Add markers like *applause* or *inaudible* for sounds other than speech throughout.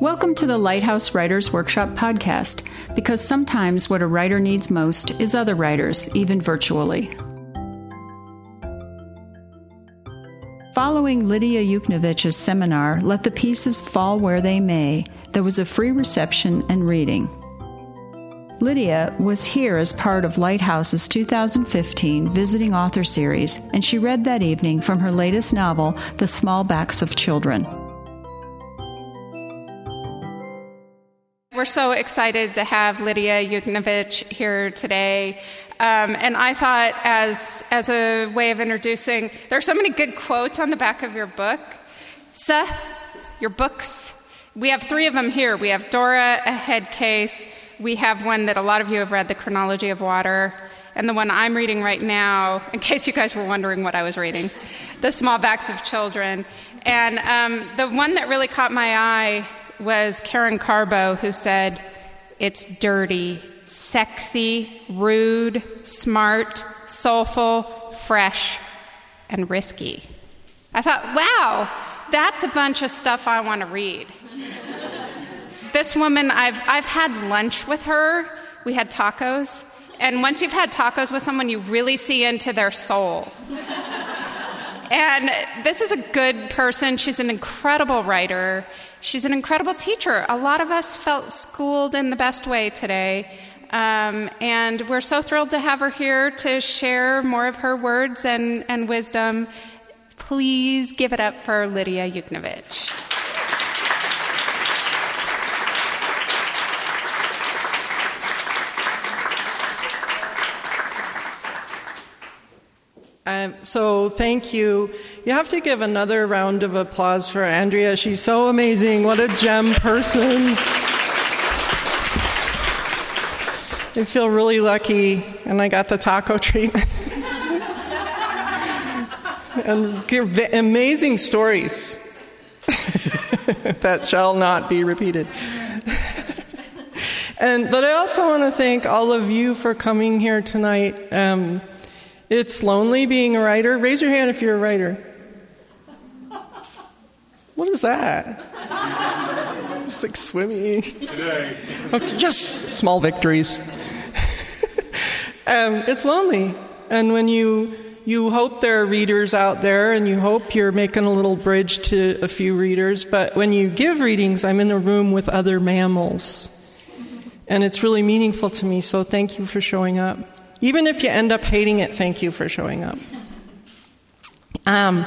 Welcome to the Lighthouse Writers Workshop podcast, because sometimes what a writer needs most is other writers, even virtually. Following Lidia Yuknavitch's seminar, Let the Pieces Fall Where They May, there was a free reception and reading. Lidia was here as part of Lighthouse's 2015 Visiting Author Series, and she read that evening from her latest novel, The Small Backs of Children. So excited to have Lidia Yuknavitch here today. Um, and I thought, as, as a way of introducing, there are so many good quotes on the back of your book. Seth, your books. We have three of them here. We have Dora, a head case, we have one that a lot of you have read, The Chronology of Water, and the one I'm reading right now, in *laughs* case you guys were wondering what I was reading, The Small Backs of Children. And um, the one that really caught my eye was Karen Karbo, who said, It's dirty, sexy, rude, smart, soulful, fresh, and risky. I thought, wow, that's a bunch of stuff I want to read *laughs* this woman, I've, I've had lunch with her. We had tacos. And once you've had tacos with someone, you really see into their soul. *laughs* and this is a good person. She's an incredible writer. She's an incredible teacher. A lot of us felt schooled in the best way today. Um, and we're so thrilled to have her here to share more of her words and, and wisdom. Please give it up for Lidia Yuknavitch. So thank you. You have to give another round of applause for Andrea. She's so amazing. What a gem person. I feel really lucky, and I got the taco *laughs* treatment. and give amazing stories *laughs* that shall not be repeated. *laughs* and but I also want to thank all of you for coming here tonight. Um, it's lonely being a writer. Raise your hand if you're a writer. What is that? It's like swimming. Today. Okay, yes, small victories. um, it's lonely. And when you you hope there are readers out there and you hope you're making a little bridge to a few readers, but when you give readings, I'm in a room with other mammals. And it's really meaningful to me, so thank you for showing up. Even if you end up hating it, thank you for showing up. Um,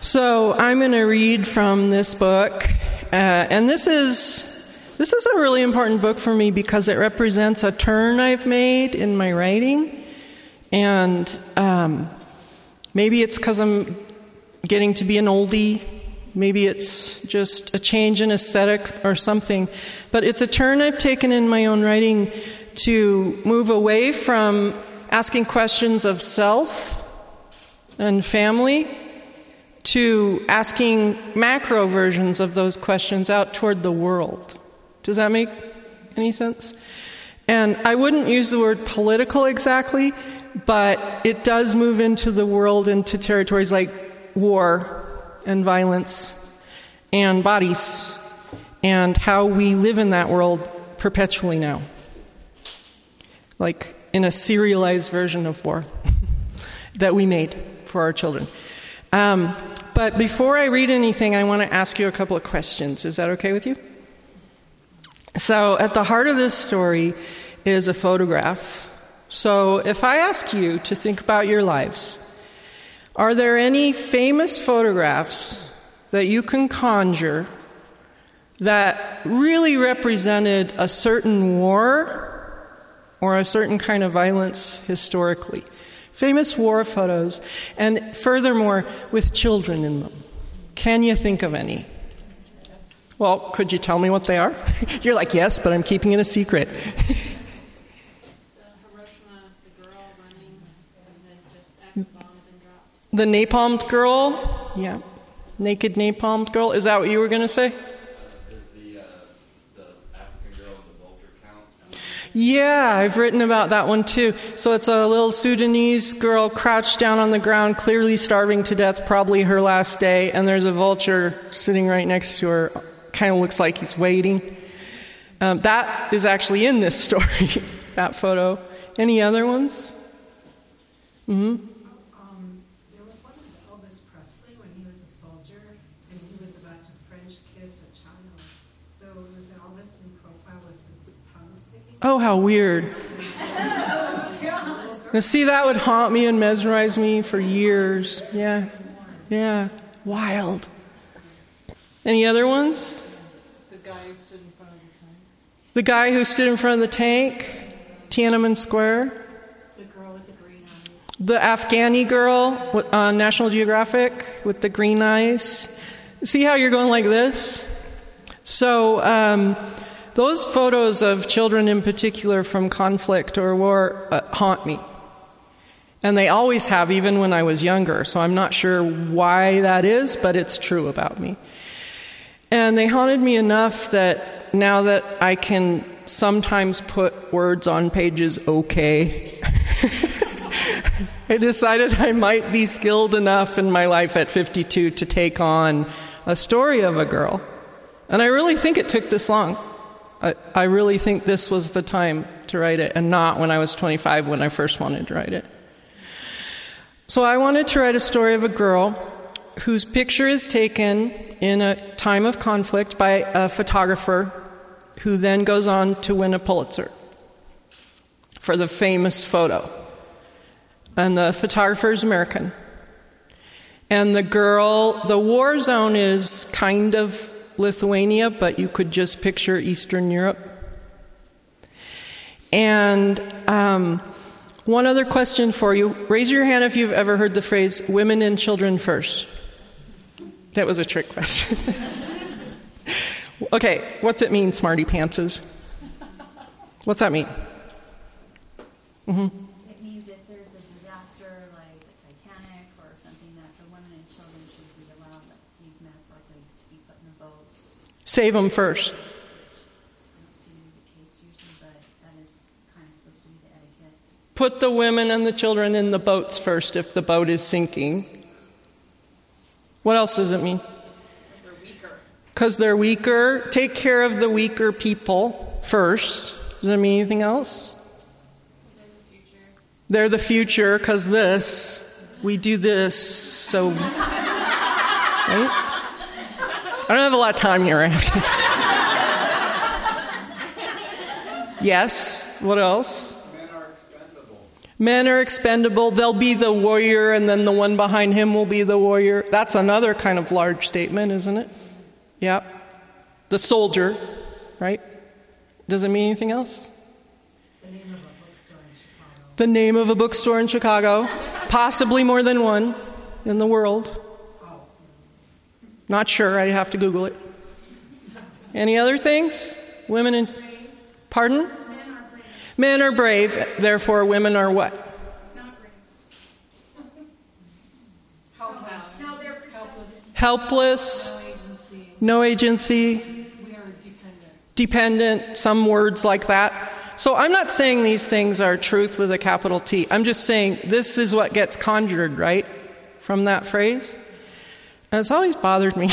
so I'm going to read from this book, uh, and this is this is a really important book for me because it represents a turn I've made in my writing, and um, maybe it's because I'm getting to be an oldie. Maybe it's just a change in aesthetics or something. But it's a turn I've taken in my own writing to move away from asking questions of self and family to asking macro versions of those questions out toward the world. Does that make any sense? And I wouldn't use the word political exactly, but it does move into the world into territories like war and violence and bodies and how we live in that world perpetually now like in a serialized version of war *laughs* that we made for our children. Um, but before I read anything, I want to ask you a couple of questions. Is that okay with you? So, at the heart of this story is a photograph. So, if I ask you to think about your lives, are there any famous photographs that you can conjure that really represented a certain war or a certain kind of violence historically. Famous war photos, and furthermore, with children in them. Can you think of any? Well, could you tell me what they are? *laughs* You're like, yes, but I'm keeping it a secret. *laughs* the napalmed girl? Yeah. Naked napalmed girl? Is that what you were going to say? Yeah, I've written about that one too. So it's a little Sudanese girl crouched down on the ground, clearly starving to death, probably her last day, and there's a vulture sitting right next to her kind of looks like he's waiting. Um, that is actually in this *laughs* story, that photo. Any other ones? There was one with Elvis Presley when he was a soldier and he was about to French kiss a child. So it was Elvis in profile sticking. Oh, how weird. now, see, that would haunt me and mesmerize me for years. Yeah. Yeah. Wild. Any other ones? The guy who stood in front of the tank. The guy who stood in front of the tank, Tiananmen Square. The girl with the green eyes. The Afghani girl on National Geographic with the green eyes. See how you're going like this? So, um, those photos of children in particular from conflict or war uh, haunt me. And they always have, even when I was younger. So I'm not sure why that is, but it's true about me. And they haunted me enough that now that I can sometimes put words on pages okay, *laughs* I decided I might be skilled enough in my life at 52 to take on a story of a girl. And I really think it took this long. I, I really think this was the time to write it, and not when I was 25 when I first wanted to write it. So I wanted to write a story of a girl whose picture is taken in a time of conflict by a photographer who then goes on to win a Pulitzer for the famous photo. And the photographer is American. And the girl, the war zone is kind of Lithuania, but you could just picture Eastern Europe. And um, one other question for you. Raise your hand if you've ever heard the phrase women and children first. That was a trick question. *laughs* okay, what's it mean, smarty pantses? What's that mean? Mm-hmm. It means if there's a disaster like the Titanic or something that the women and children should be allowed, let's use metaphorically, to be put in a boat. Save them first. Put the women and the children in the boats first if the boat is sinking. What else does it mean? Because they're weaker. Take care of the weaker people first. Does that mean anything else? They're the future because this, we do this, so. *laughs* Right? I don't have a lot of time here. yes. What else? Men are expendable. Men are expendable. They'll be the warrior, and then the one behind him will be the warrior. That's another kind of large statement, isn't it? Yeah. The soldier, right? Does it mean anything else? The name of a bookstore in Chicago. The name of a bookstore in Chicago. Possibly more than one in the world. Not sure. I have to Google it. Any other things? Women in. Pardon? Men are brave, therefore, women are what? Helpless. Helpless. No agency. No agency. We are dependent. Dependent, some words like that. So I'm not saying these things are truth with a capital T. I'm just saying this is what gets conjured, right? From that phrase. And it's always bothered me.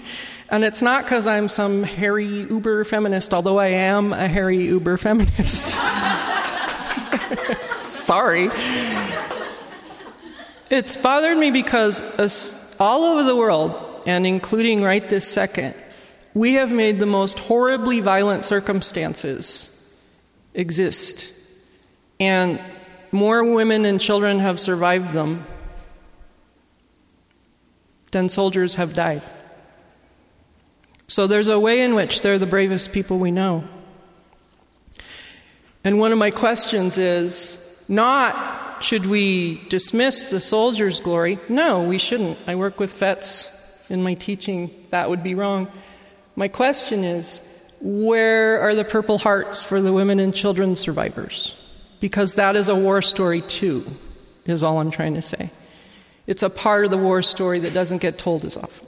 *laughs* and it's not because I'm some hairy uber feminist, although I am a hairy uber feminist. *laughs* Sorry. It's bothered me because us, all over the world, and including right this second, we have made the most horribly violent circumstances exist. And more women and children have survived them than soldiers have died. So there's a way in which they're the bravest people we know. And one of my questions is not should we dismiss the soldier's glory? No, we shouldn't. I work with vets in my teaching. That would be wrong. My question is where are the Purple Hearts for the women and children survivors? Because that is a war story too, is all I'm trying to say. It's a part of the war story that doesn't get told as often.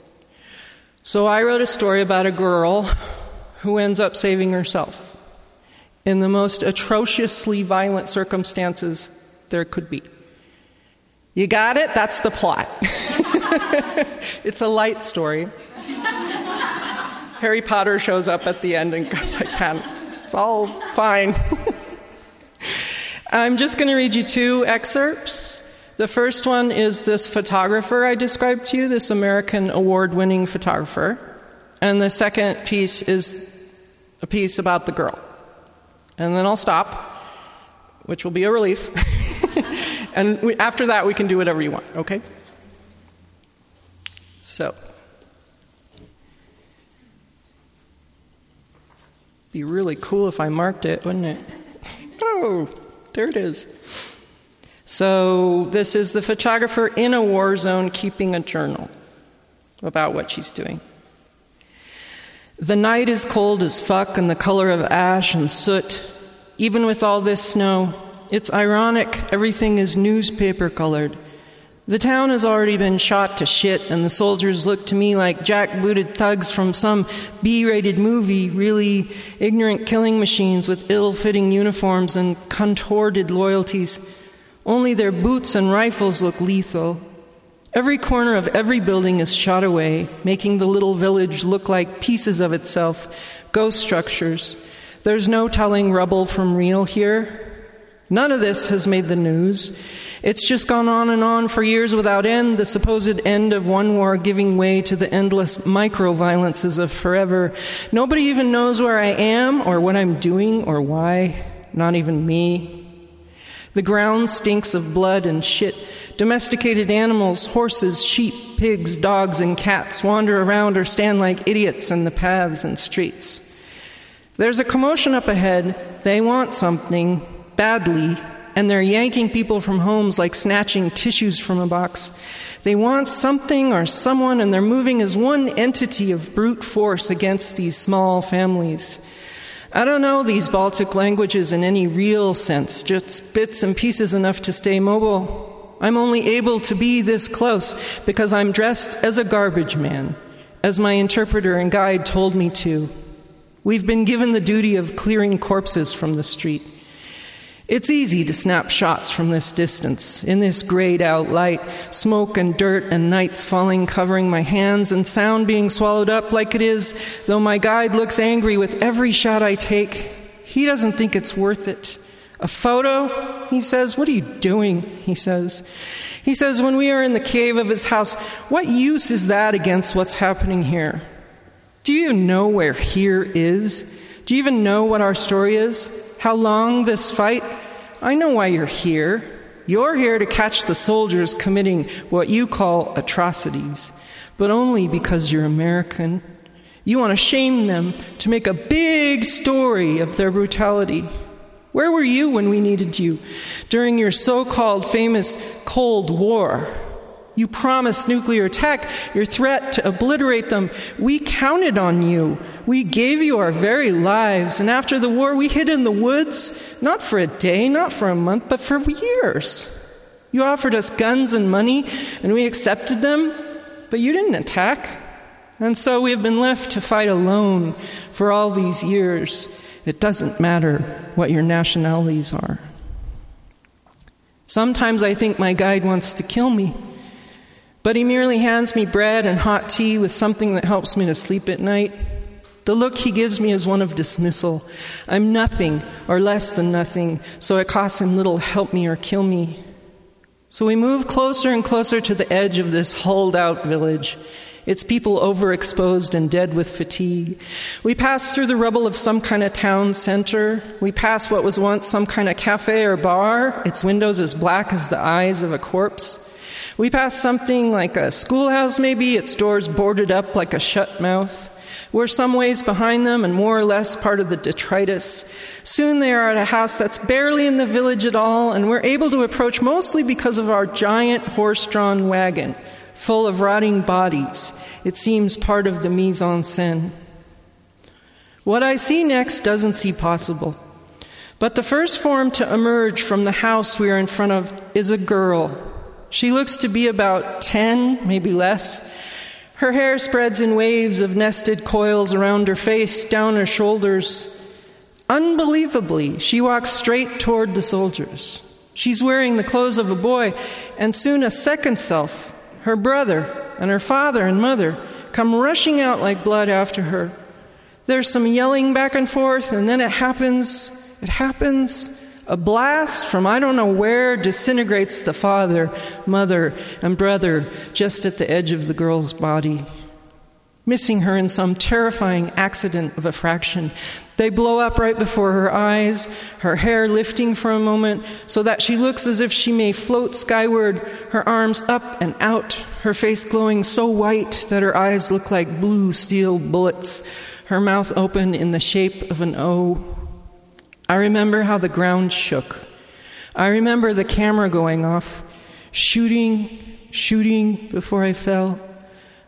So I wrote a story about a girl who ends up saving herself in the most atrociously violent circumstances there could be. You got it? That's the plot. *laughs* it's a light story. Harry Potter shows up at the end and goes like, "Pan, it's all fine." *laughs* I'm just going to read you two excerpts. The first one is this photographer I described to you, this American award winning photographer. And the second piece is a piece about the girl. And then I'll stop, which will be a relief. *laughs* and we, after that, we can do whatever you want, okay? So. Be really cool if I marked it, wouldn't it? *laughs* Oh, there it is. So, this is the photographer in a war zone keeping a journal about what she's doing. The night is cold as fuck and the color of ash and soot. Even with all this snow, it's ironic everything is newspaper colored. The town has already been shot to shit, and the soldiers look to me like jackbooted thugs from some B rated movie, really ignorant killing machines with ill fitting uniforms and contorted loyalties. Only their boots and rifles look lethal. Every corner of every building is shot away, making the little village look like pieces of itself, ghost structures. There's no telling rubble from real here. None of this has made the news. It's just gone on and on for years without end, the supposed end of one war giving way to the endless micro violences of forever. Nobody even knows where I am or what I'm doing or why, not even me. The ground stinks of blood and shit. Domesticated animals, horses, sheep, pigs, dogs, and cats wander around or stand like idiots in the paths and streets. There's a commotion up ahead. They want something badly, and they're yanking people from homes like snatching tissues from a box. They want something or someone, and they're moving as one entity of brute force against these small families. I don't know these Baltic languages in any real sense, just bits and pieces enough to stay mobile. I'm only able to be this close because I'm dressed as a garbage man, as my interpreter and guide told me to. We've been given the duty of clearing corpses from the street. It's easy to snap shots from this distance, in this grayed out light, smoke and dirt and nights falling covering my hands, and sound being swallowed up like it is, though my guide looks angry with every shot I take. He doesn't think it's worth it. A photo? He says, What are you doing? He says. He says, When we are in the cave of his house, what use is that against what's happening here? Do you know where here is? Do you even know what our story is? How long this fight? I know why you're here. You're here to catch the soldiers committing what you call atrocities, but only because you're American. You want to shame them to make a big story of their brutality. Where were you when we needed you during your so called famous Cold War? You promised nuclear attack, your threat to obliterate them. We counted on you. We gave you our very lives. And after the war, we hid in the woods, not for a day, not for a month, but for years. You offered us guns and money, and we accepted them, but you didn't attack. And so we have been left to fight alone for all these years. It doesn't matter what your nationalities are. Sometimes I think my guide wants to kill me. But he merely hands me bread and hot tea with something that helps me to sleep at night. The look he gives me is one of dismissal. I'm nothing or less than nothing, so it costs him little help me or kill me. So we move closer and closer to the edge of this hulled out village, its people overexposed and dead with fatigue. We pass through the rubble of some kind of town center. We pass what was once some kind of cafe or bar, its windows as black as the eyes of a corpse. We pass something like a schoolhouse, maybe, its doors boarded up like a shut mouth. We're some ways behind them and more or less part of the detritus. Soon they are at a house that's barely in the village at all, and we're able to approach mostly because of our giant horse drawn wagon, full of rotting bodies. It seems part of the mise en scène. What I see next doesn't seem possible. But the first form to emerge from the house we are in front of is a girl she looks to be about 10, maybe less. Her hair spreads in waves of nested coils around her face, down her shoulders. Unbelievably, she walks straight toward the soldiers. She's wearing the clothes of a boy, and soon a second self, her brother, and her father and mother come rushing out like blood after her. There's some yelling back and forth, and then it happens. It happens. A blast from I don't know where disintegrates the father, mother, and brother just at the edge of the girl's body missing her in some terrifying accident of a fraction. They blow up right before her eyes, her hair lifting for a moment so that she looks as if she may float skyward, her arms up and out, her face glowing so white that her eyes look like blue steel bullets, her mouth open in the shape of an O. I remember how the ground shook. I remember the camera going off, shooting, shooting before I fell.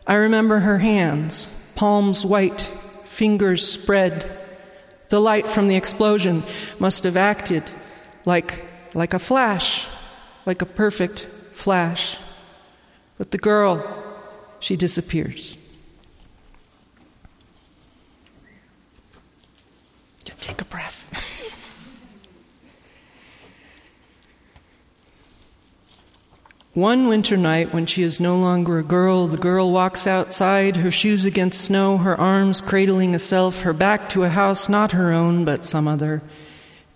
I remember her hands, palms white, fingers spread. The light from the explosion must have acted like, like a flash, like a perfect flash. But the girl, she disappears. Take a breath. *laughs* One winter night, when she is no longer a girl, the girl walks outside, her shoes against snow, her arms cradling a self, her back to a house not her own, but some other.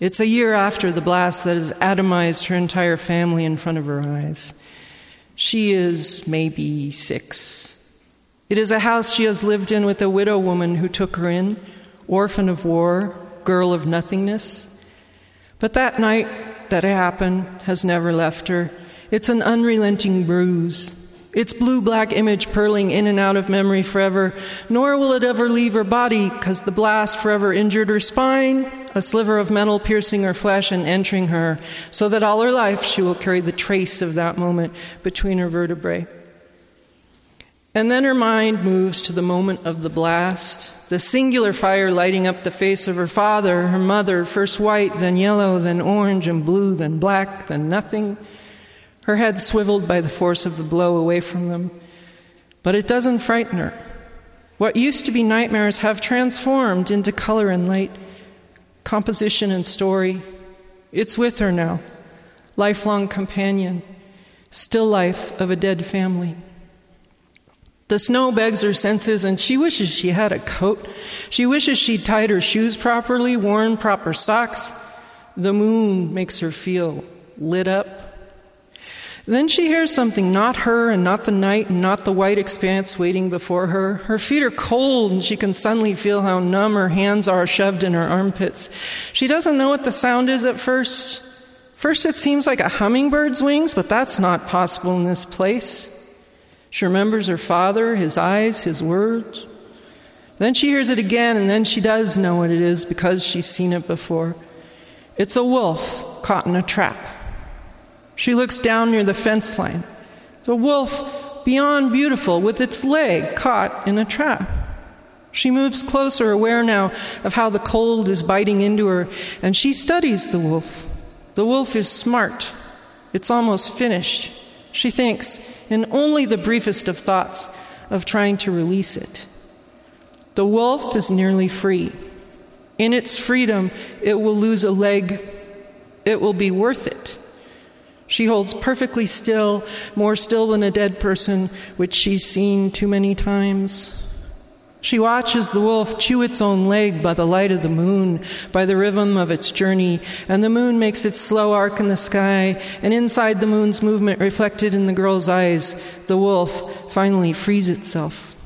It's a year after the blast that has atomized her entire family in front of her eyes. She is maybe six. It is a house she has lived in with a widow woman who took her in, orphan of war, girl of nothingness. But that night that happened has never left her. It's an unrelenting bruise. Its blue black image purling in and out of memory forever, nor will it ever leave her body, because the blast forever injured her spine, a sliver of metal piercing her flesh and entering her, so that all her life she will carry the trace of that moment between her vertebrae. And then her mind moves to the moment of the blast, the singular fire lighting up the face of her father, her mother, first white, then yellow, then orange and blue, then black, then nothing her head swiveled by the force of the blow away from them. But it doesn't frighten her. What used to be nightmares have transformed into color and light, composition and story. It's with her now, lifelong companion, still life of a dead family. The snow begs her senses, and she wishes she had a coat. She wishes she'd tied her shoes properly, worn proper socks. The moon makes her feel lit up then she hears something, not her and not the night and not the white expanse waiting before her. Her feet are cold and she can suddenly feel how numb her hands are shoved in her armpits. She doesn't know what the sound is at first. First, it seems like a hummingbird's wings, but that's not possible in this place. She remembers her father, his eyes, his words. Then she hears it again, and then she does know what it is because she's seen it before. It's a wolf caught in a trap. She looks down near the fence line. It's a wolf beyond beautiful with its leg caught in a trap. She moves closer, aware now of how the cold is biting into her, and she studies the wolf. The wolf is smart. It's almost finished. She thinks, in only the briefest of thoughts, of trying to release it. The wolf is nearly free. In its freedom, it will lose a leg. It will be worth it. She holds perfectly still, more still than a dead person, which she's seen too many times. She watches the wolf chew its own leg by the light of the moon, by the rhythm of its journey, and the moon makes its slow arc in the sky, and inside the moon's movement reflected in the girl's eyes, the wolf finally frees itself.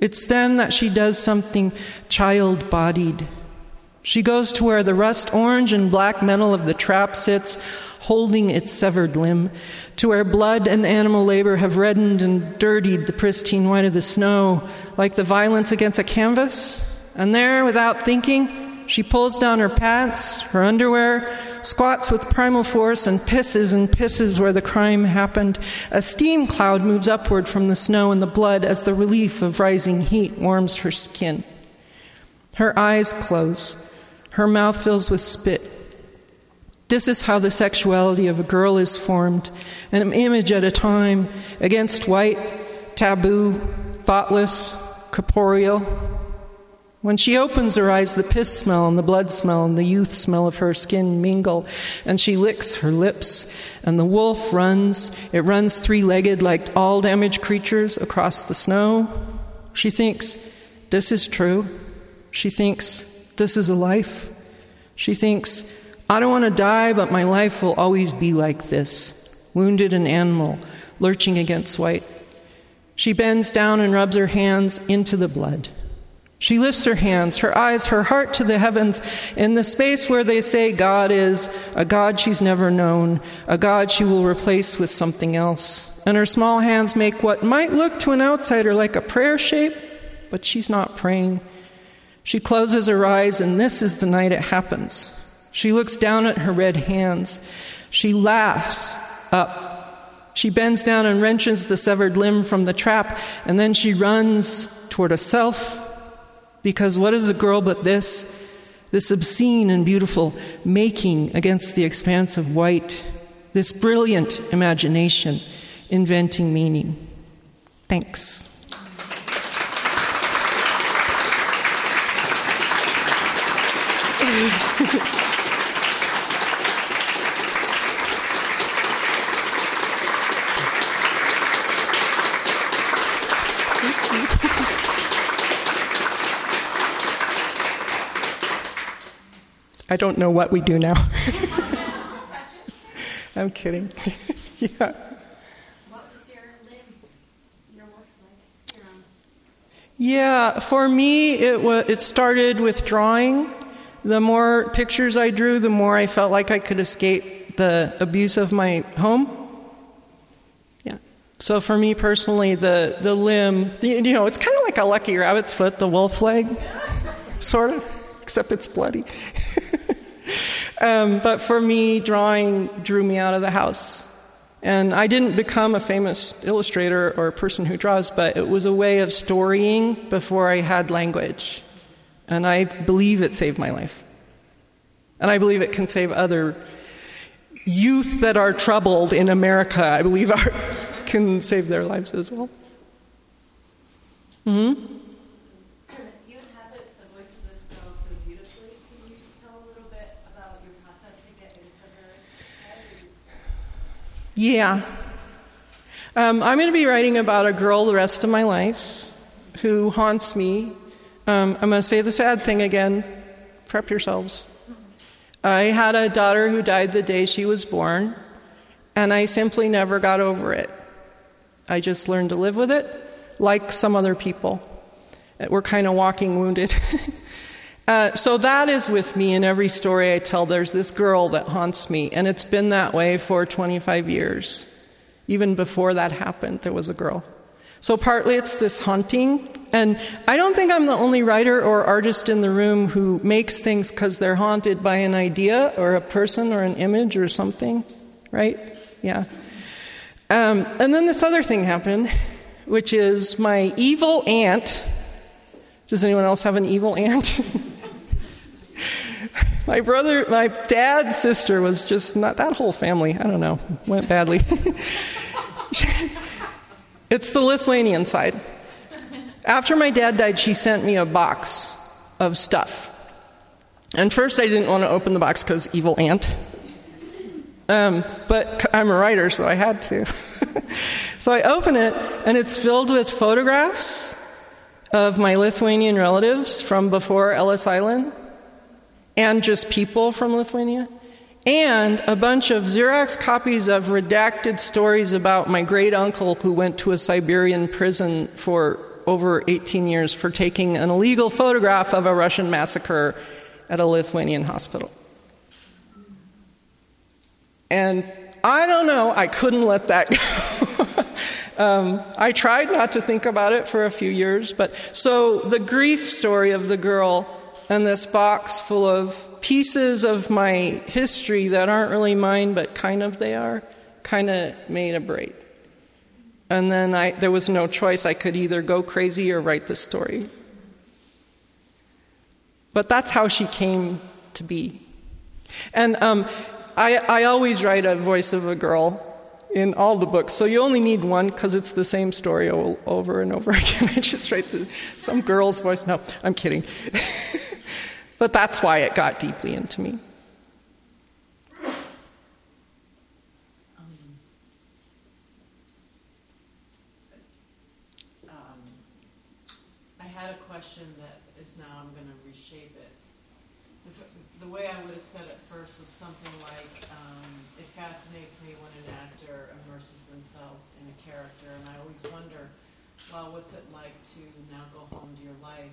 It's then that she does something child bodied. She goes to where the rust orange and black metal of the trap sits, holding its severed limb, to where blood and animal labor have reddened and dirtied the pristine white of the snow, like the violence against a canvas. And there, without thinking, she pulls down her pants, her underwear, squats with primal force, and pisses and pisses where the crime happened. A steam cloud moves upward from the snow and the blood as the relief of rising heat warms her skin. Her eyes close, her mouth fills with spit. This is how the sexuality of a girl is formed an image at a time, against white, taboo, thoughtless, corporeal. When she opens her eyes, the piss smell and the blood smell and the youth smell of her skin mingle, and she licks her lips, and the wolf runs. It runs three legged like all damaged creatures across the snow. She thinks, This is true. She thinks, This is a life. She thinks, I don't want to die, but my life will always be like this wounded an animal, lurching against white. She bends down and rubs her hands into the blood. She lifts her hands, her eyes, her heart to the heavens in the space where they say God is, a God she's never known, a God she will replace with something else. And her small hands make what might look to an outsider like a prayer shape, but she's not praying. She closes her eyes, and this is the night it happens. She looks down at her red hands. She laughs up. She bends down and wrenches the severed limb from the trap, and then she runs toward herself. because what is a girl but this? This obscene and beautiful making against the expanse of white, this brilliant imagination inventing meaning. Thanks. I don't know what we do now. I'm kidding. *laughs* yeah. Yeah, for me, it, wa- it started with drawing. The more pictures I drew, the more I felt like I could escape the abuse of my home. Yeah. So for me personally, the, the limb, the, you know, it's kind of like a lucky rabbit's foot, the wolf leg, sort of, except it's bloody. *laughs* Um, but for me, drawing drew me out of the house. And I didn't become a famous illustrator or person who draws, but it was a way of storying before I had language. And I believe it saved my life. And I believe it can save other youth that are troubled in America. I believe are, *laughs* can save their lives as well. Hmm? You inhabit the voice of this girl so beautifully. Can you tell a little bit about your process to get into her? Yeah. Um, I'm going to be writing about a girl the rest of my life who haunts me. Um, I'm going to say the sad thing again. Prep yourselves. I had a daughter who died the day she was born, and I simply never got over it. I just learned to live with it like some other people. We're kind of walking wounded. *laughs* Uh, so that is with me in every story I tell. There's this girl that haunts me, and it's been that way for 25 years. Even before that happened, there was a girl. So partly it's this haunting, and I don't think I'm the only writer or artist in the room who makes things because they're haunted by an idea or a person or an image or something, right? Yeah. Um, and then this other thing happened, which is my evil aunt. Does anyone else have an evil aunt? *laughs* my brother, my dad's sister was just not that whole family. I don't know, went badly. *laughs* it's the Lithuanian side. After my dad died, she sent me a box of stuff. And first, I didn't want to open the box because evil aunt. Um, but I'm a writer, so I had to. *laughs* so I open it, and it's filled with photographs of my Lithuanian relatives from before Ellis Island, and just people from Lithuania, and a bunch of Xerox copies of redacted stories about my great uncle who went to a Siberian prison for over 18 years for taking an illegal photograph of a Russian massacre at a Lithuanian hospital. And I don't know, I couldn't let that go. *laughs* um, I tried not to think about it for a few years, but so the grief story of the girl and this box full of pieces of my history that aren't really mine, but kind of they are, kind of made a break. And then I, there was no choice. I could either go crazy or write the story. But that's how she came to be. And um, I, I always write a voice of a girl in all the books, so you only need one because it's the same story over and over *laughs* again. I just write the, some girl's voice. No, I'm kidding. *laughs* but that's why it got deeply into me. I had a question that is now I'm going to reshape it. The, the, way I would have said it first was something like, um, it fascinates me when an actor immerses themselves in a character, and I always wonder, well, what's it like to now go home to your life?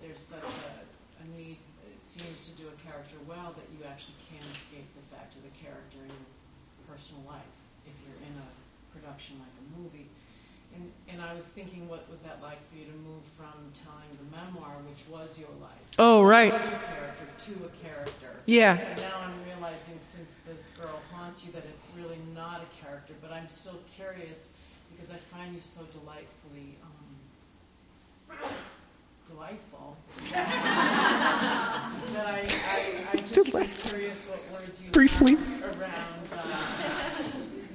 There's such a, it seems to do a character well that you actually can escape the fact of the character in your personal life if you're in a production like a movie. And, and I was thinking, what was that like for you to move from telling the memoir, which was your life, Oh, right. was your character, to a character? Yeah. And now I'm realizing, since this girl haunts you, that it's really not a character. But I'm still curious because I find you so delightfully um, delightful. *laughs* that I, I, I just was curious what words you Briefly. had around uh,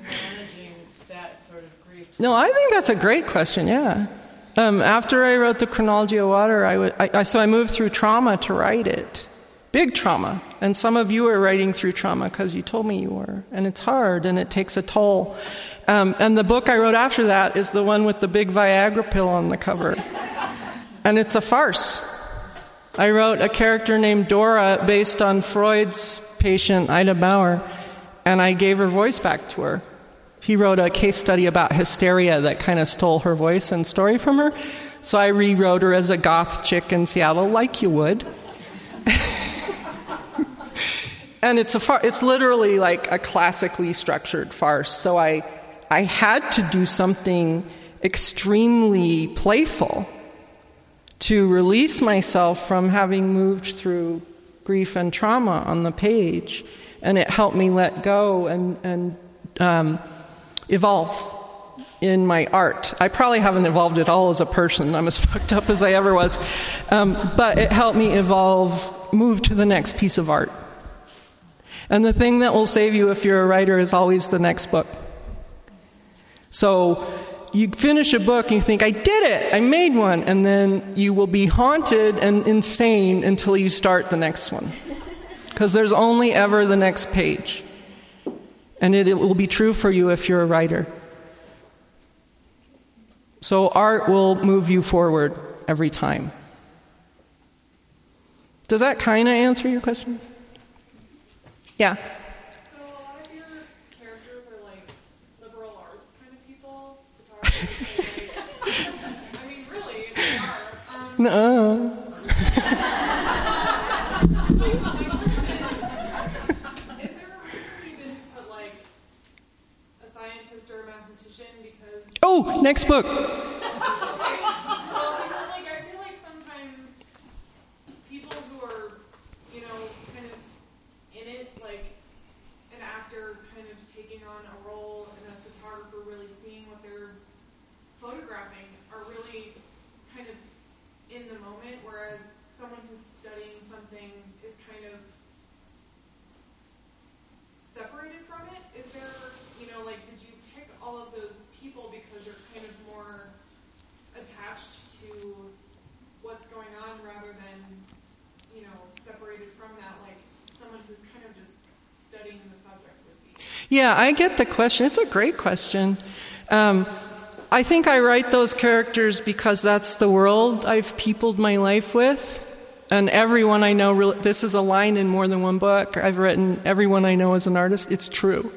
managing that sort of grief. No, I think that's a great question. Yeah. Um, after I wrote the chronology of water, I, w- I, I so I moved through trauma to write it, big trauma. And some of you are writing through trauma because you told me you were, and it's hard and it takes a toll. Um, and the book I wrote after that is the one with the big Viagra pill on the cover, and it's a farce. I wrote a character named Dora based on Freud's patient Ida Bauer, and I gave her voice back to her. He wrote a case study about hysteria that kind of stole her voice and story from her. So I rewrote her as a goth chick in Seattle, like you would. *laughs* and it's a far, it's literally like a classically structured farce. So I, I had to do something extremely playful to release myself from having moved through grief and trauma on the page. And it helped me let go and, and um, evolve in my art. I probably haven't evolved at all as a person. I'm as *laughs* fucked up as I ever was. Um, but it helped me evolve, move to the next piece of art. And the thing that will save you if you're a writer is always the next book. So you finish a book and you think, I did it, I made one, and then you will be haunted and insane until you start the next one. Because there's only ever the next page. And it, it will be true for you if you're a writer. So art will move you forward every time. Does that kind of answer your question? Yeah. So a lot of your characters are like liberal arts kind of people. Photographers, like, I mean, really, they are. Um, Nuh-uh. my question is, is there a reason you didn't put like a scientist or a mathematician? Because Oh, next book. Okay. Well, because like I feel like sometimes people who are, you know, kind of in it, like an actor kind of taking on a role and a photographer really seeing what they're photographing are really kind of in the moment, whereas someone who's studying something is kind of separated from it? Is there, you know, like, did you pick all of those people because you're kind of more attached to what's going on rather than, you know, separated from that, like someone who's kind of just studying the subject with you? Yeah, I get the question. It's a great question. Um, I think I write those characters because that's the world I've peopled my life with. And everyone I know, this is a line in more than one book. I've written everyone I know as an artist. It's true.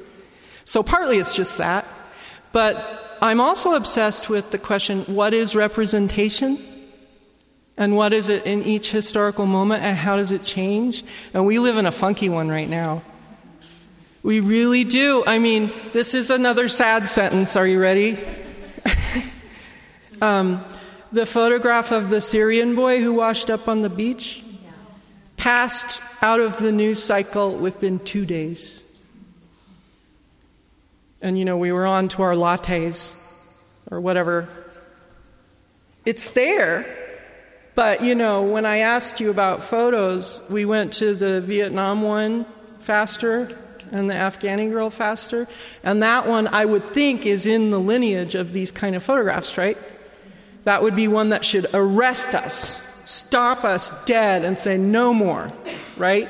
So partly it's just that. But I'm also obsessed with the question what is representation? And what is it in each historical moment? And how does it change? And we live in a funky one right now. We really do. I mean, this is another sad sentence. Are you ready? *laughs* um, the photograph of the Syrian boy who washed up on the beach passed out of the news cycle within two days. And, you know, we were on to our lattes or whatever. It's there, but, you know, when I asked you about photos, we went to the Vietnam one faster and the Afghani girl faster. And that one, I would think, is in the lineage of these kind of photographs, right? That would be one that should arrest us, stop us dead, and say, no more, right?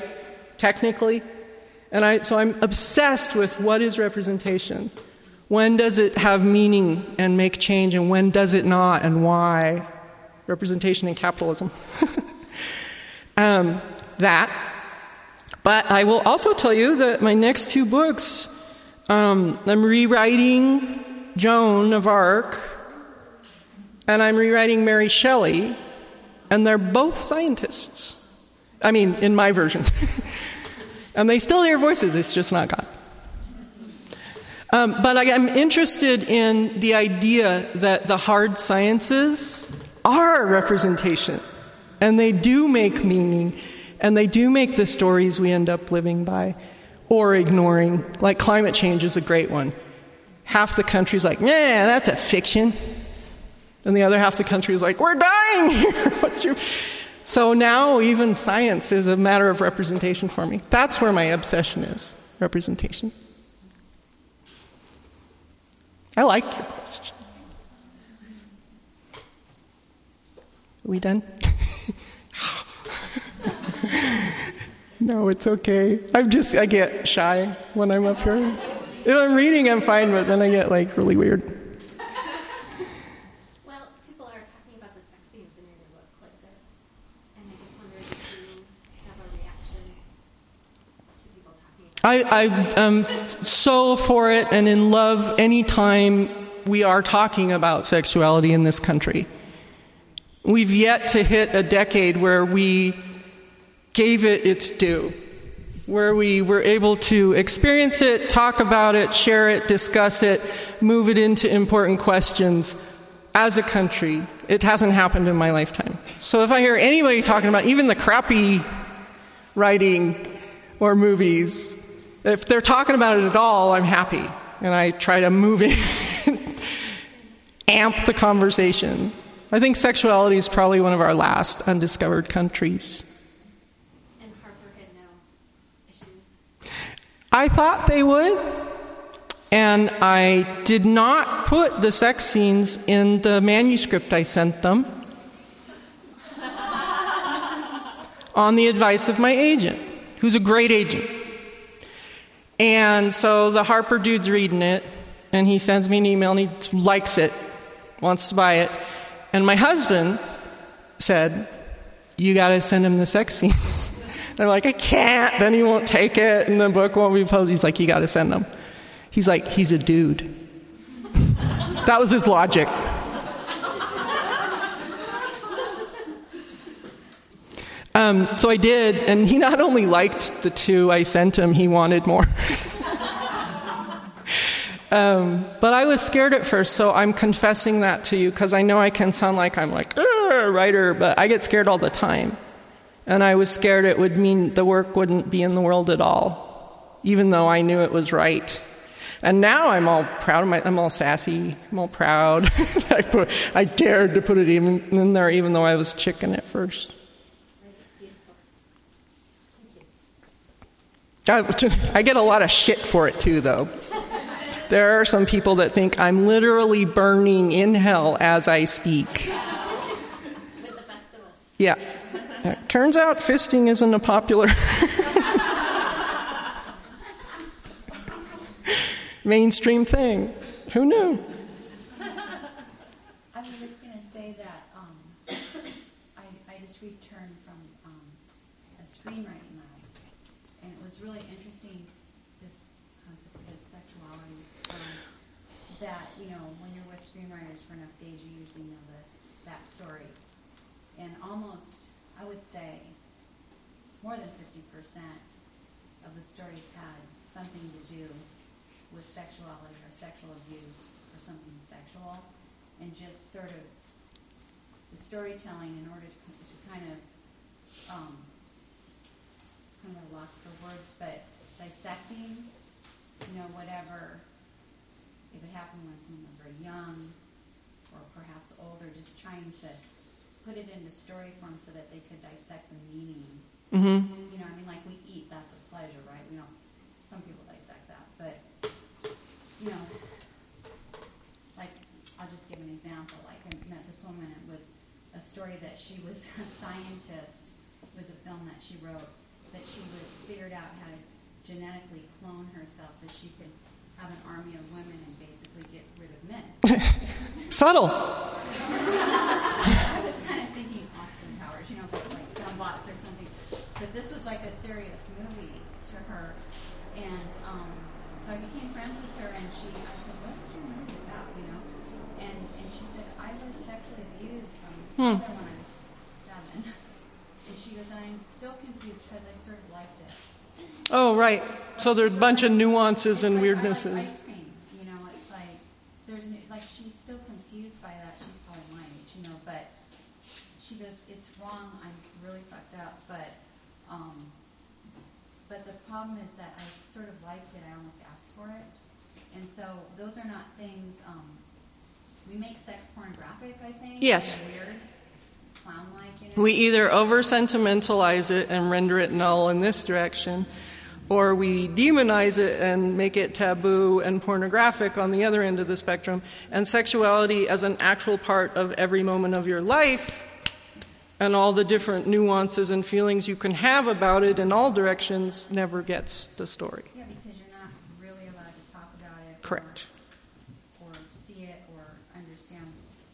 Technically. And I, so I'm obsessed with what is representation. When does it have meaning and make change, and when does it not, and why? representation in capitalism. *laughs* um, that. But I will also tell you that my next two books, um, I'm rewriting Joan of Arc, and I'm rewriting Mary Shelley, and they're both scientists. I mean, in my version. *laughs* and they still hear voices, it's just not God. Um, but I, I'm interested in the idea that the hard sciences are a representation, and they do make meaning, and they do make the stories we end up living by or ignoring. Like climate change is a great one. Half the country's like, yeah, that's a fiction. And the other half the country is like, we're dying here. *laughs* What's your. So now even science is a matter of representation for me. That's where my obsession is representation. I like your question. Are we done? *laughs* no, it's okay. I'm just, I get shy when I'm up here. If I'm reading, I'm fine, but then I get like really weird. Well, people are talking about the sex scenes in your book quite a bit, and I just wondered if you have a reaction to people talking about. I, I am so for it and in love anytime we are talking about sexuality in this country. We've yet to hit a decade where we gave it its due, where we were able to experience it, talk about it, share it, discuss it, move it into important questions as a country. It hasn't happened in my lifetime. So if I hear anybody talking about even the crappy writing or movies, if they're talking about it at all, I'm happy. And I try to move it, *laughs* amp the conversation. I think sexuality is probably one of our last undiscovered countries. And Harper had no issues. I thought they would, and I did not put the sex scenes in the manuscript I sent them *laughs* on the advice of my agent, who's a great agent. And so the Harper dude's reading it, and he sends me an email and he likes it, wants to buy it. And my husband said, You got to send him the sex scenes. *laughs* I'm like, I can't. Then he won't take it, and the book won't be published. He's like, You got to send them. He's like, He's a dude. *laughs* that was his logic. Um, so I did, and he not only liked the two I sent him, he wanted more. *laughs* um, but I was scared at first, so I'm confessing that to you because I know I can sound like I'm like a writer, but I get scared all the time. And I was scared it would mean the work wouldn't be in the world at all, even though I knew it was right. And now I'm all proud of my, I'm all sassy, I'm all proud. *laughs* I, put, I dared to put it even in there, even though I was chicken at first. I, *laughs* I get a lot of shit for it too, though. There are some people that think I'm literally burning in hell as I speak. With the best of us. Yeah. Turns out fisting isn't a popular mainstream thing. Who knew? I was just going to say that um, I, just returned from um, a screenwriting lab, and it was really interesting this concept of this sexuality. Um, that you know, when you're with screenwriters for enough days, you usually know the backstory, and almost, I would say, more than fifty percent of the stories had something to do with sexuality or sexual abuse or something sexual, and just sort of the storytelling in order to, to kind of um, kind of lost for words, but dissecting, you know, whatever if it happened when someone was very young or perhaps older, just trying to put it into story form so that they could dissect the meaning. Mm-hmm. You know, I mean, like we eat, that's a pleasure, right? We don't. Some people dissect that, but you know, like I'll just give an example. Like I met this woman. It was a story that she was *laughs* a scientist. It was a film that she wrote that she would figured out how to genetically clone herself so she could have an army of women and basically get rid of men. *laughs* Subtle. I was kind of thinking Austin Powers, you know, like John Waters or something. But this was like a serious movie to her. And um, so I became friends with her, and she, I said, what did your movie about, you know? And, and she said, I was sexually abused from hmm. when I was hmm. seven. And she goes, I'm still confused because I sort of liked it. Oh, right. So there's a bunch of nuances and like, weirdnesses. ice cream, you know, it's like, there's, like, she's still confused by that, she's probably my age, you know, but she goes, it's wrong, I'm really fucked up, but, um, but the problem is that I sort of liked it, I almost asked for it. And so those are not things, um, we make sex pornographic, I think. Yes. Weird, clown-like, you know. We either over sentimentalize it and render it null in this direction, or we demonize it and make it taboo and pornographic on the other end of the spectrum. And sexuality as an actual part of every moment of your life and all the different nuances and feelings you can have about it in all directions never gets the story. Yeah, because you're not really allowed to talk about it. or- Correct. Or see it or understand,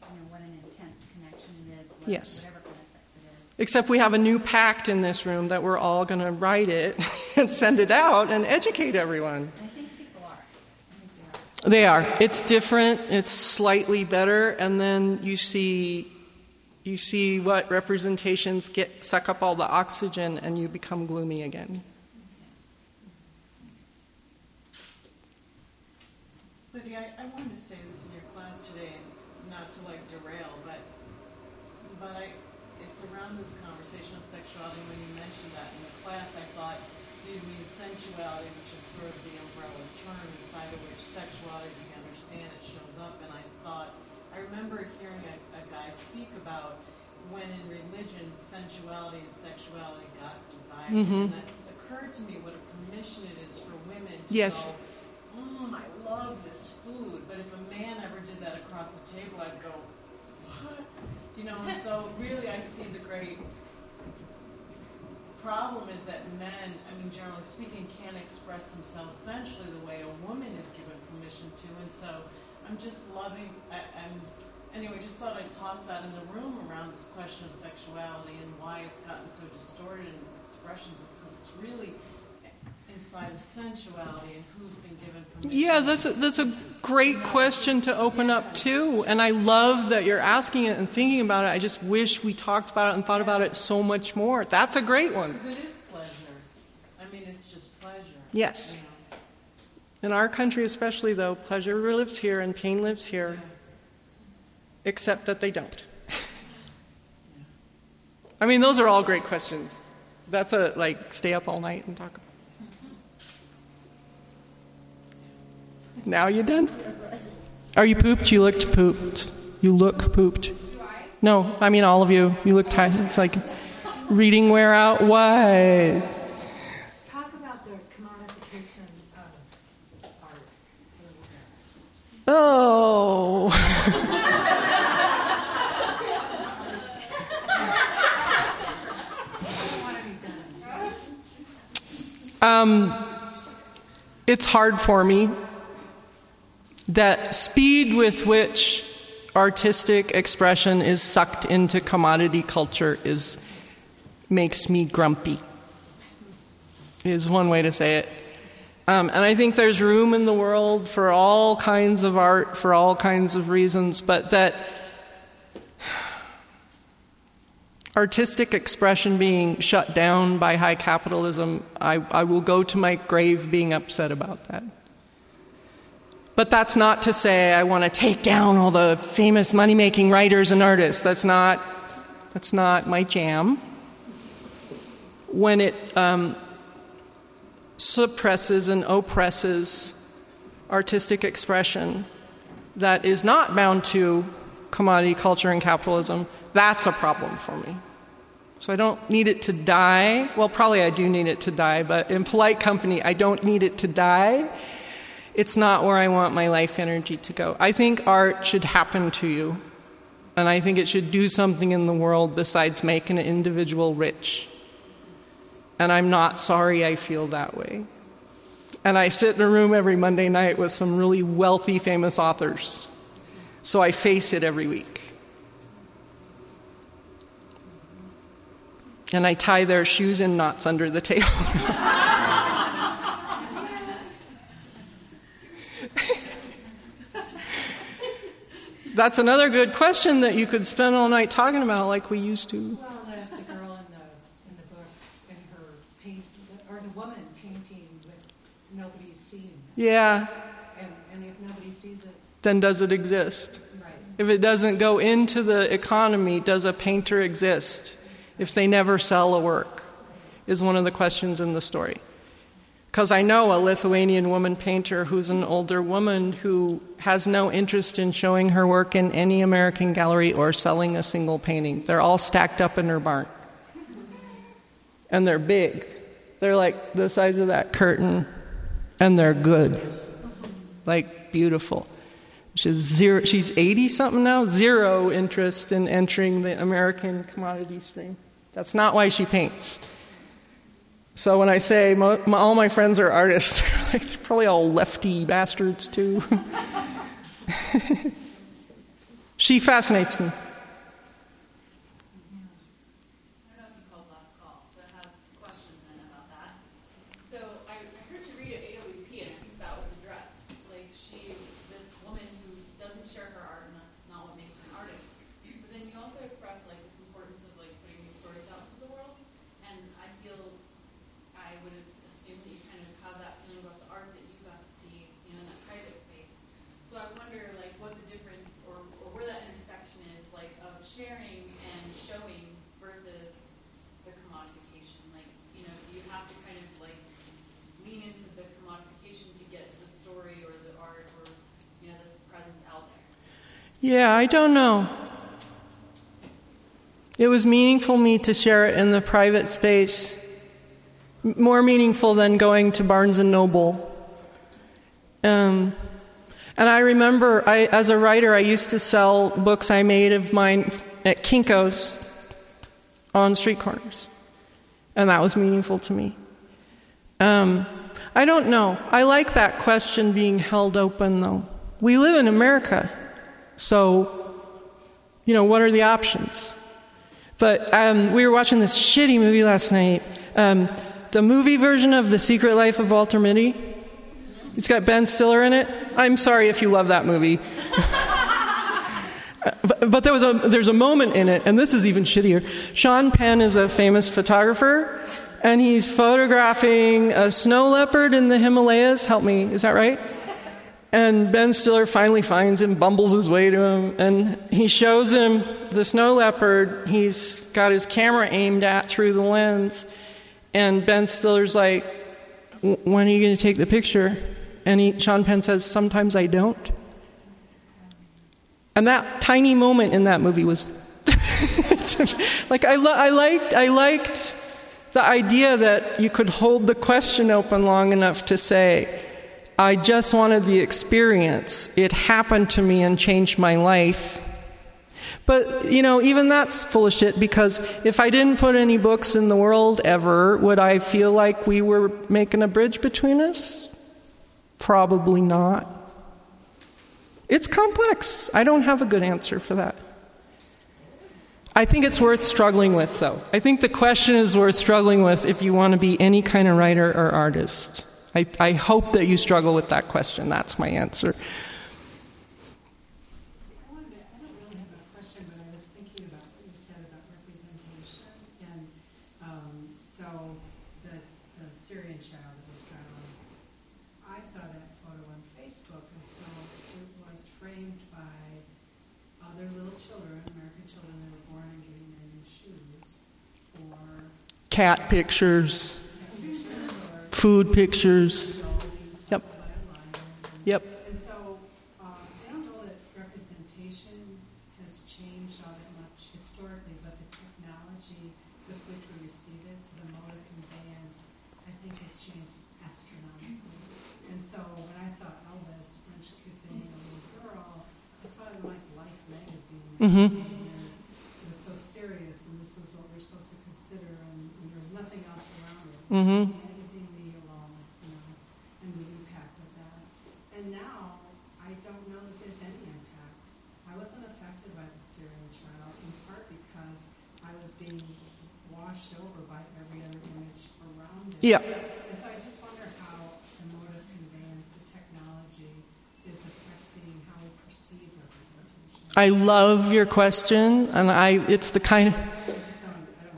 you know, what an intense connection it is, what- Yes. whatever kind of sex it is. Except we have a new pact in this room that we're all going to write it *laughs* and send it out and educate everyone. I think people are. Think they are. They are. It's different. It's slightly better, and then you see, you see what representations get suck up all the oxygen, and you become gloomy again. Lidia, I, I wanted to say this in your class today, not to like derail, but but I it's around this conversation of sexuality. When you mentioned that in the class, I thought, do you mean sensuality, which is sort of the umbrella term inside of which sexuality, as you understand it, shows up? And I thought, I remember hearing a, a guy speak about when in religion sensuality and sexuality got divided, Mhm. and it occurred to me what a permission it is for women to Yes. go mm, I love this food. But if a man ever did that across the table, I'd go, what? You know, and so really I see the great problem is that men, I mean, generally speaking, can't express themselves sensually the way a woman is given permission to. And so I'm just loving, I, I'm, anyway, just thought I'd toss that in the room around this question of sexuality and why it's gotten so distorted in its expressions is because it's really inside of sensuality and who's been given permission. Yeah, that's a, that's a great question to open up too, and I love that you're asking it and thinking about it. I just wish we talked about it and thought about it so much more. That's a great one. Because it is pleasure. I mean, it's just pleasure. Yes. You know. In our country, especially though, pleasure lives here and pain lives here, except that they don't. *laughs* I mean, those are all great questions. That's a like stay up all night and talk about. Now you done? Are you pooped? You looked pooped. You look pooped. No, I mean all of you. You look tired. It's like reading wear out. What? Talk about the commodification of art. a little bit. Oh. *laughs* um, it's hard for me that speed with which artistic expression is sucked into commodity culture is makes me grumpy. Is one way to say it. Um, and I think there's room in the world for all kinds of art for all kinds of reasons, but that artistic expression being shut down by high capitalism, I, I will go to my grave being upset about that. But that's not to say I want to take down all the famous money making writers and artists. That's not, that's not my jam. When it um, suppresses and oppresses artistic expression that is not bound to commodity culture and capitalism, that's a problem for me. So I don't need it to die. Well, probably I do need it to die, but in polite company, I don't need it to die. It's not where I want my life energy to go. I think art should happen to you, and I think it should do something in the world besides make an individual rich. And I'm not sorry I feel that way. And I sit in a room every Monday night with some really wealthy, famous authors. So I face it every week. And I tie their shoes in knots under the table. *laughs* That's another good question that you could spend all night talking about, like we used to. Well, the, the girl in the, in the book, in her paint, or the woman painting with nobody seeing. Yeah, And, and if nobody sees it, then does it exist? right. If it doesn't go into the economy, does a painter exist? If they never sell a work, is one of the questions in the story. Because I know a Lithuanian woman painter who's an older woman who has no interest in showing her work in any American gallery or selling a single painting. They're all stacked up in her barn. And they're big. They're like the size of that curtain, and they're good. Like beautiful. She's zero she's 80 something now, zero interest in entering the American commodity stream. That's not why she paints. So when I say mo- my, all my friends are artists, *laughs* they're, like, they're probably all lefty bastards too. *laughs* she fascinates me. I don't know if you called last call, but I have questions then about that. So I, I heard you read at AWP, and I think that was addressed. Like she, this woman who doesn't share her art, and that's not what makes her an artist. But then you also express like this importance of like putting these stories out into the world. And I feel, I would assume that you kind of have that feeling about the art that you got to see, you know, in that private space. So I wonder like what the difference or, or where that intersection is, like of sharing and showing versus the commodification? Like, you know, do you have to kind of like lean into the commodification to get the story or the art or, you know, this presence out there? Yeah, I don't know. It was meaningful me to share it in the private space. More meaningful than going to Barnes and Noble. Um, and I remember, I, as a writer, I used to sell books I made of mine at Kinko's on street corners, and that was meaningful to me. Um, I don't know. I like that question being held open, though. We live in America, so you know what are the options? But um, we were watching this shitty movie last night. Um, the movie version of The Secret Life of Walter Mitty. It's got Ben Stiller in it. I'm sorry if you love that movie. *laughs* but, but there was a, there's a moment in it, and this is even shittier. Sean Penn is a famous photographer, and he's photographing a snow leopard in the Himalayas. Help me, is that right? And Ben Stiller finally finds him, bumbles his way to him, and he shows him the snow leopard he's got his camera aimed at through the lens. And Ben Stiller's like, When are you going to take the picture? And he, Sean Penn says, Sometimes I don't. And that tiny moment in that movie was *laughs* like I, li- I liked I liked the idea that you could hold the question open long enough to say, I just wanted the experience. It happened to me and changed my life. But, you know, even that's full of shit because if I didn't put any books in the world ever, would I feel like we were making a bridge between us? Probably not. It's complex. I don't have a good answer for that. I think it's worth struggling with, though. I think the question is worth struggling with if you want to be any kind of writer or artist. I, I hope that you struggle with that question. That's my answer. I wanted to, I don't really have a question, but I was thinking about what you said about representation. And so the, the Syrian child that was drowned, I saw that photo on Facebook, and so it was framed by other little children, American children that were born and getting their new shoes, or Cat pictures, food pictures. you know, being Yep. sold by a lion. Yep. And so, um, I don't know that representation has changed all that much historically, but the technology with which we receive it, so the mode of conveyance, I think has changed astronomically. And so when I saw Elvis, French kissing a little girl, I saw it in like Life magazine. Mhm. And it was so serious, and this is what we're supposed to consider, and, and there was nothing else around it. It was Mhm. just magazine me alone, you know, and the impact of that. And now, I don't know that there's any impact. I wasn't affected by the Syrian trial, in part because I was being washed washed over by every other image around it. Yeah. And so I just wonder how the mode of conveyance, the technology, is affecting how we perceive representation. I love your question, and I it's the kind of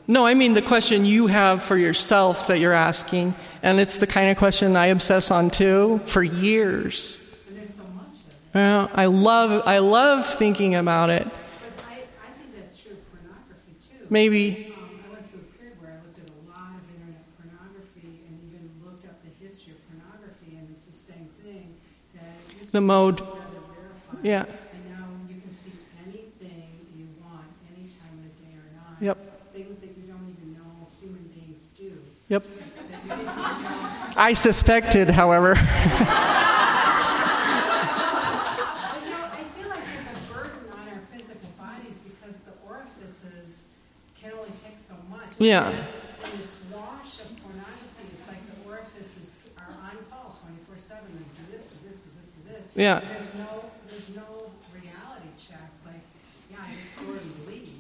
no, I mean the question you have for yourself that you're asking, and it's the kind of question I obsess on too for years. And so much of it. Well, I love I love thinking about it. But I, I think that's true of pornography too. Maybe Um, I went through a period where I looked at a lot of internet pornography and even looked up the history of pornography, and it's the same thing. That it used the mode. Yeah. And now you can see anything you want, any time of the day or night. Yep. Things that you don't even know human beings do. Yep. That you didn't even know. I suspected, however. *laughs* But, you know, I feel like there's a burden on our physical bodies because the orifices can only take so much. Yeah. In this wash of pornography, it's like the orifices are on call 24 7 and do this, do this, do this, do this. Yeah. There's no, there's no reality check, like, yeah, I can sort of bleed,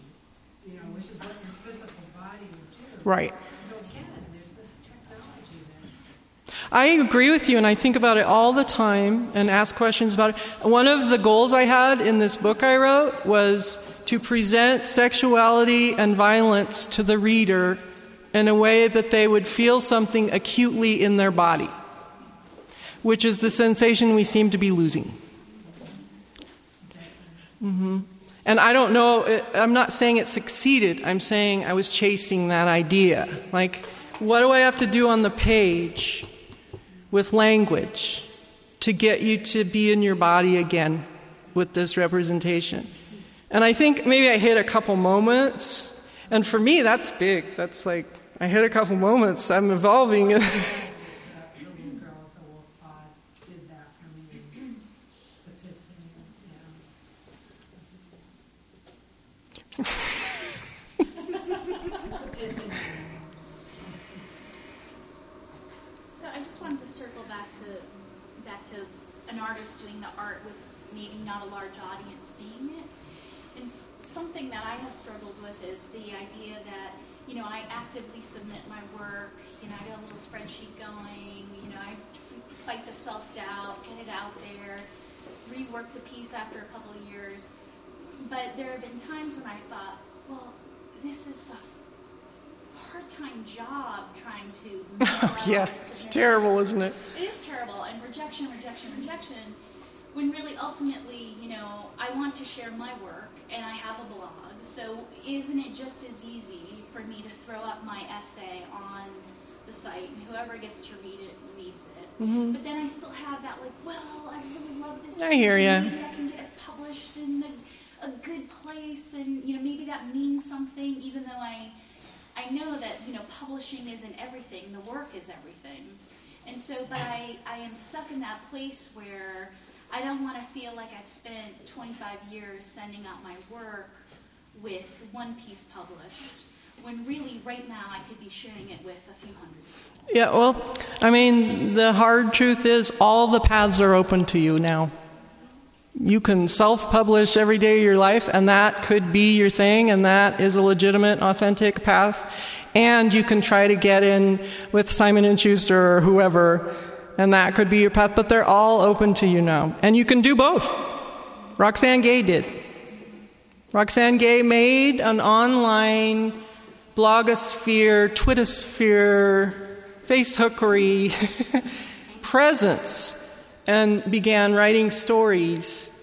you know, which is what your physical body would do. Right. So again, there's this technology there. I agree with you, and I think about it all the time and ask questions about it. One of the goals I had in this book I wrote was to present sexuality and violence to the reader in a way that they would feel something acutely in their body, which is the sensation we seem to be losing. hmm And I don't know, I'm not saying it succeeded, I'm saying I was chasing that idea. Like, what do I have to do on the page with language to get you to be in your body again with this representation? And I think maybe I hit a couple moments, and for me, that's big. That's like, I hit a couple moments, I'm evolving. *laughs* That little girl with the wolf pod did that for me. The pissing, yeah. Pissing. So I just wanted to circle back to back to an artist doing the art with maybe not a large audience seeing it. And s- something that I have struggled with is the idea that you know I actively submit my work. You know I got a little spreadsheet going. You know I fight the self doubt, get it out there, rework the piece after a couple of years. But there have been times when I thought, well, this is a part-time job trying to. *laughs* Oh, yeah, it's terrible, isn't it? It is terrible, and rejection, rejection, rejection. When really, ultimately, you know, I want to share my work, and I have a blog. So, isn't it just as easy for me to throw up my essay on the site, and whoever gets to read it reads it? Mm-hmm. But then I still have that, like, well, I really love this. I hear piece, ya. Maybe I can get it published in a, a good place, and you know, maybe that means something, even though I. I know that you know publishing isn't everything. The work is everything, and so. But I, I am stuck in that place where I don't want to feel like I've spent 25 years sending out my work with one piece published, when really right now I could be sharing it with a few hundred. Yeah, well, I mean, the hard truth is all the paths are open to you now. You can self publish every day of your life, and that could be your thing, and that is a legitimate, authentic path. And you can try to get in with Simon and Schuster or whoever, and that could be your path, but they're all open to you now. And you can do both. Roxane Gay did. Roxane Gay made an online blogosphere, Twittersphere, facehookery *laughs* presence and began writing stories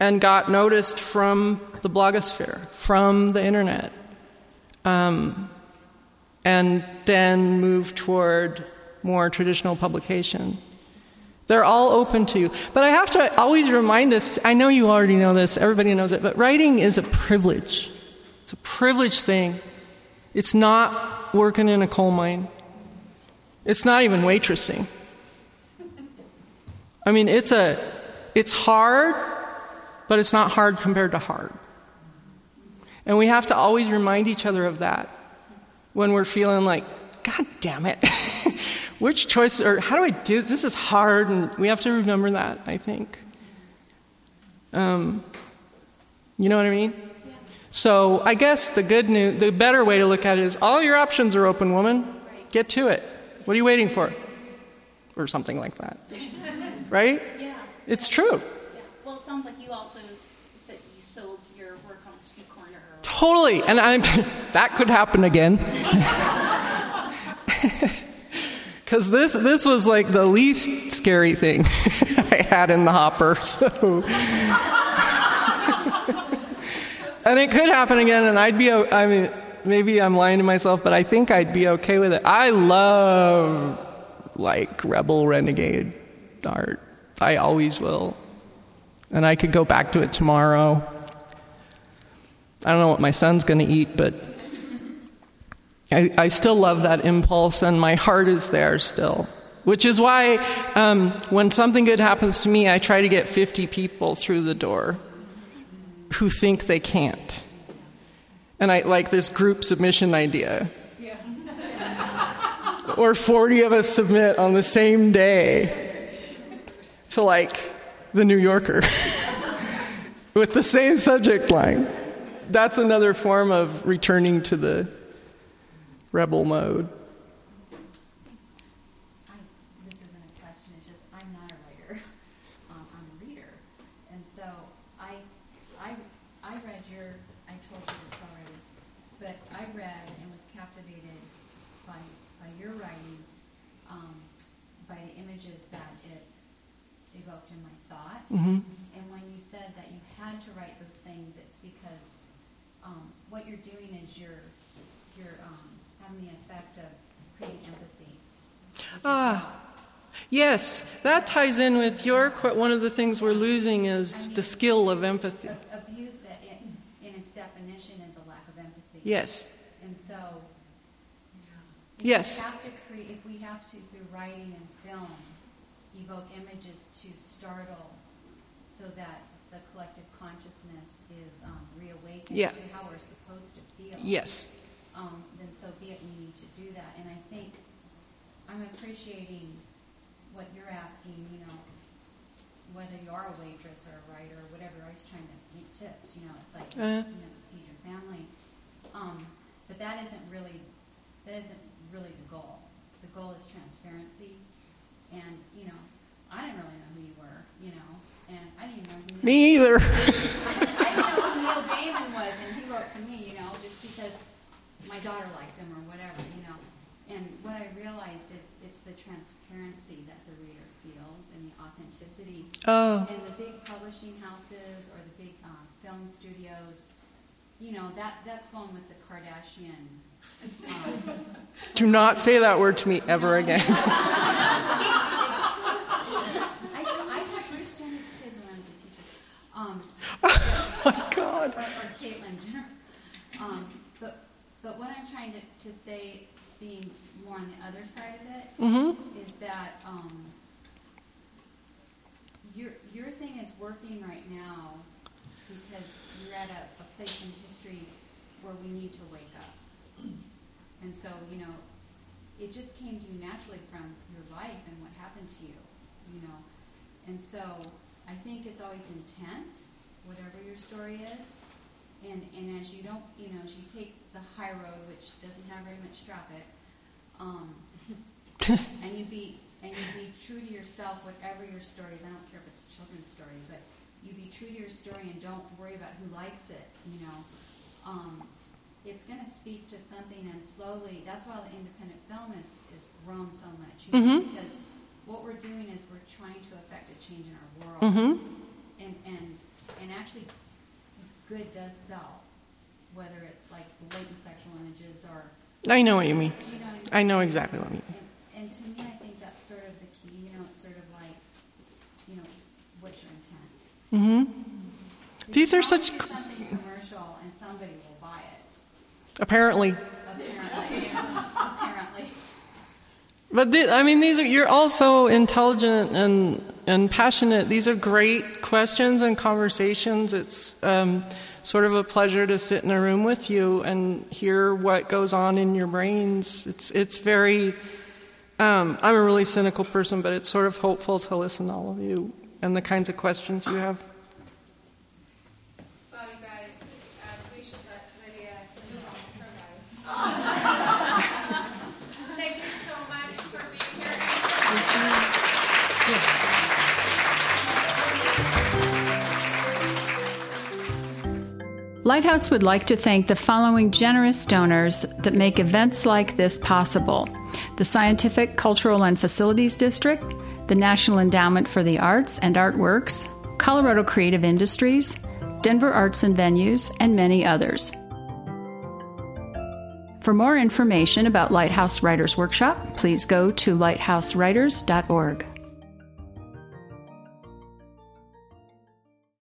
and got noticed from the blogosphere, from the internet, um, and then moved toward more traditional publication. They're all open to you. But I have to always remind us I know you already know this, everybody knows it, but writing is a privilege. It's a privileged thing. It's not working in a coal mine, it's not even waitressing. I mean, it's, a, it's hard, but it's not hard compared to hard. And we have to always remind each other of that when we're feeling like, God damn it. *laughs* Which choice, or how do I do this? This is hard, and we have to remember that, I think. Um, you know what I mean? So I guess the good news, the better way to look at it is all your options are open, woman. Get to it. What are you waiting for? Or something like that. Right? Yeah. It's true. Yeah. Well, it sounds like you also said you sold your work on the street corner. Or Totally. And I'm, *laughs* that could happen again. *laughs* Because this, this was like the least scary thing *laughs* I had in the hopper. So. and it could happen again, and I'd be, I mean, maybe I'm lying to myself, but I think I'd be okay with it. I love like rebel renegade art. I always will. And I could go back to it tomorrow. I don't know what my son's going to eat, but I, I still love that impulse, and my heart is there still. Which is why, um, when something good happens to me, I try to get 50 people through the door who think they can't. And I like this group submission idea. or 40 of us submit on the same day to like the New Yorker *laughs* with the same subject line. That's another form of returning to the rebel mode. I, this isn't a question, it's just, I'm not a writer, um, I'm a reader. And so I, I, I read your, I told you this already, but I read and was captivated by, by your writing, um, by the images that it evoked in my Mhm. And when you said that you had to write those things, it's because, um, what you're doing is you're, you're, um, having the effect of creating empathy. Ah. lost. Yes, that ties in with your one of the things we're losing is the skill of empathy. Abuse in, in its definition is a lack of empathy. Yes. And so. if Yes. We have to create, if we have to, through writing and film, evoke images to startle so that the collective consciousness is um, reawakened Yeah. to how we're supposed to feel. Yes. Um, then so be it, we need to do that. And I think I'm appreciating what you're asking, you know, whether you are a waitress or a writer or whatever, I was trying to make tips, you know, it's like, Uh. you know, feed your family. Um, but that isn't really, that isn't really the goal. The goal is transparency. And, you know, I didn't really know who you were, you know, and I didn't even know who Me either. I didn't *laughs* I didn't know who Neil Gaiman was, and he wrote to me, you know, just because my daughter liked him or whatever, you know. And what I realized is it's the transparency that the reader feels and the authenticity. Oh. And the big publishing houses or the big uh, film studios, you know, that that's going with the Kardashian. Um, *laughs* Do not say that word to me ever again. *laughs* I, I had Bruce Jenner's kids when I was a teacher. Um, *laughs* oh my God. Or, or Caitlyn Jenner. *laughs* Um, but, but what I'm trying to, to say, being more on the other side of it, Mhm. is that um, your, your thing is working right now because you're at a, a place in history where we need to wake up. And so, you know, it just came to you naturally from your life and what happened to you, you know. And so I think it's always intent, whatever your story is. And, and as you don't, you know, as you take the high road, which doesn't have very much traffic, um, *laughs* and you be and you be true to yourself, whatever your story is. I don't care if it's a children's story, but you be true to your story and don't worry about who likes it. You know, um, it's going to speak to something, and slowly. That's why the independent film is is grown so much. You know, Mhm. Because what we're doing is we're trying to affect a change in our world, Mhm. and and and actually, good does sell, whether it's like blatant sexual images or. I know what you mean. You know what I'm know exactly what you mean. And, and to me, I think that's sort of the key. You know, it's sort of like, you know, what's your intent? hmm You These are such something commercial, and somebody will buy it. Apparently, apparently. But the, I mean, these are you're also intelligent and and passionate. These are great questions and conversations. It's um, sort of a pleasure to sit in a room with you and hear what goes on in your brains. It's it's very. Um, I'm a really cynical person, but it's sort of hopeful to listen to all of you and the kinds of questions you have. Lighthouse would like to thank the following generous donors that make events like this possible the Scientific, Cultural, and Facilities District, the National Endowment for the Arts and Artworks, Colorado Creative Industries, Denver Arts and Venues, and many others. For more information about Lighthouse Writers Workshop, please go to lighthousewriters.org.